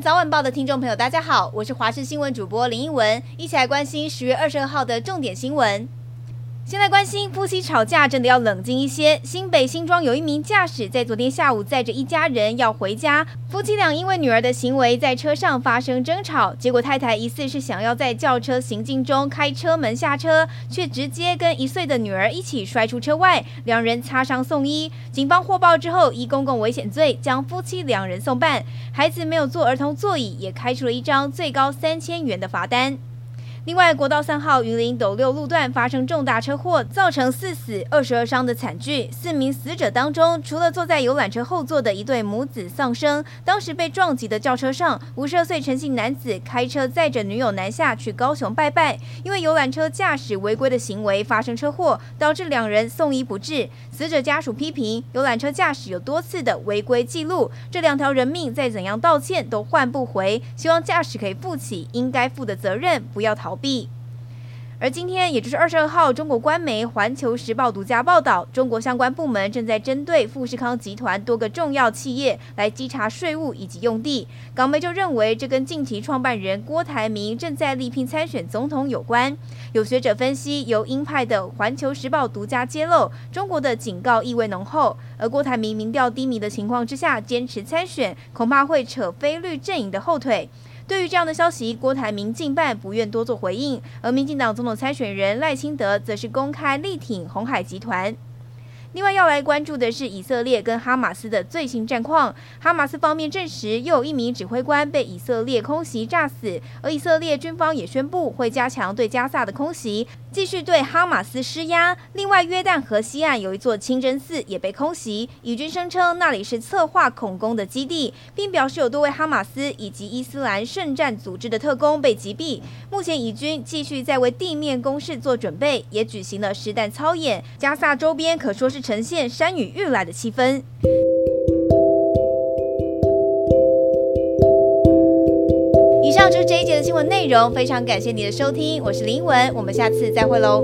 早晚报的听众朋友，大家好，我是华视新闻主播林一文，一起来关心十月二十二号的重点新闻。现在关心夫妻吵架，真的要冷静一些。新北新庄有一名驾驶在昨天下午载着一家人要回家，夫妻俩因为女儿的行为在车上发生争吵，结果太太疑似是想要在轿车行进中开车门下车，却直接跟一岁的女儿一起摔出车外，两人擦伤送医。警方获报之后，依公共危险罪将夫妻两人送办，孩子没有坐儿童座椅，也开出了一张最高三千元的罚单。另外，国道三号云林斗六路段发生重大车祸，造成四死二十二伤的惨剧。四名死者当中，除了坐在游览车后座的一对母子丧生，当时被撞击的轿车上，五十二岁陈姓男子开车载着女友南下去高雄拜拜，因为游览车驾驶违规的行为发生车祸，导致两人送医不治。死者家属批评游览车驾驶有多次的违规记录，这两条人命再怎样道歉都换不回，希望驾驶可以负起应该负的责任，不要逃倒闭。而今天，也就是二十二号，中国官媒《环球时报》独家报道，中国相关部门正在针对富士康集团多个重要企业来稽查税务以及用地。港媒就认为，这跟近期创办人郭台铭正在力拼参选总统有关。有学者分析，由鹰派的《环球时报》独家揭露，中国的警告意味浓厚。而郭台铭民调低迷的情况之下，坚持参选，恐怕会扯非绿阵营的后腿。对于这样的消息，郭台铭近半不愿多做回应，而民进党总统参选人赖清德则是公开力挺红海集团。另外要来关注的是以色列跟哈马斯的最新战况。哈马斯方面证实，又有一名指挥官被以色列空袭炸死，而以色列军方也宣布会加强对加萨的空袭，继续对哈马斯施压。另外，约旦河西岸有一座清真寺也被空袭，以军声称那里是策划恐攻的基地，并表示有多位哈马斯以及伊斯兰圣战组织的特工被击毙。目前以军继续在为地面攻势做准备，也举行了实弹操演。加萨周边可说是。呈现山雨欲来的气氛。上就是这一节的新闻内容，非常感谢你的收听，我是林文，我们下次再会喽。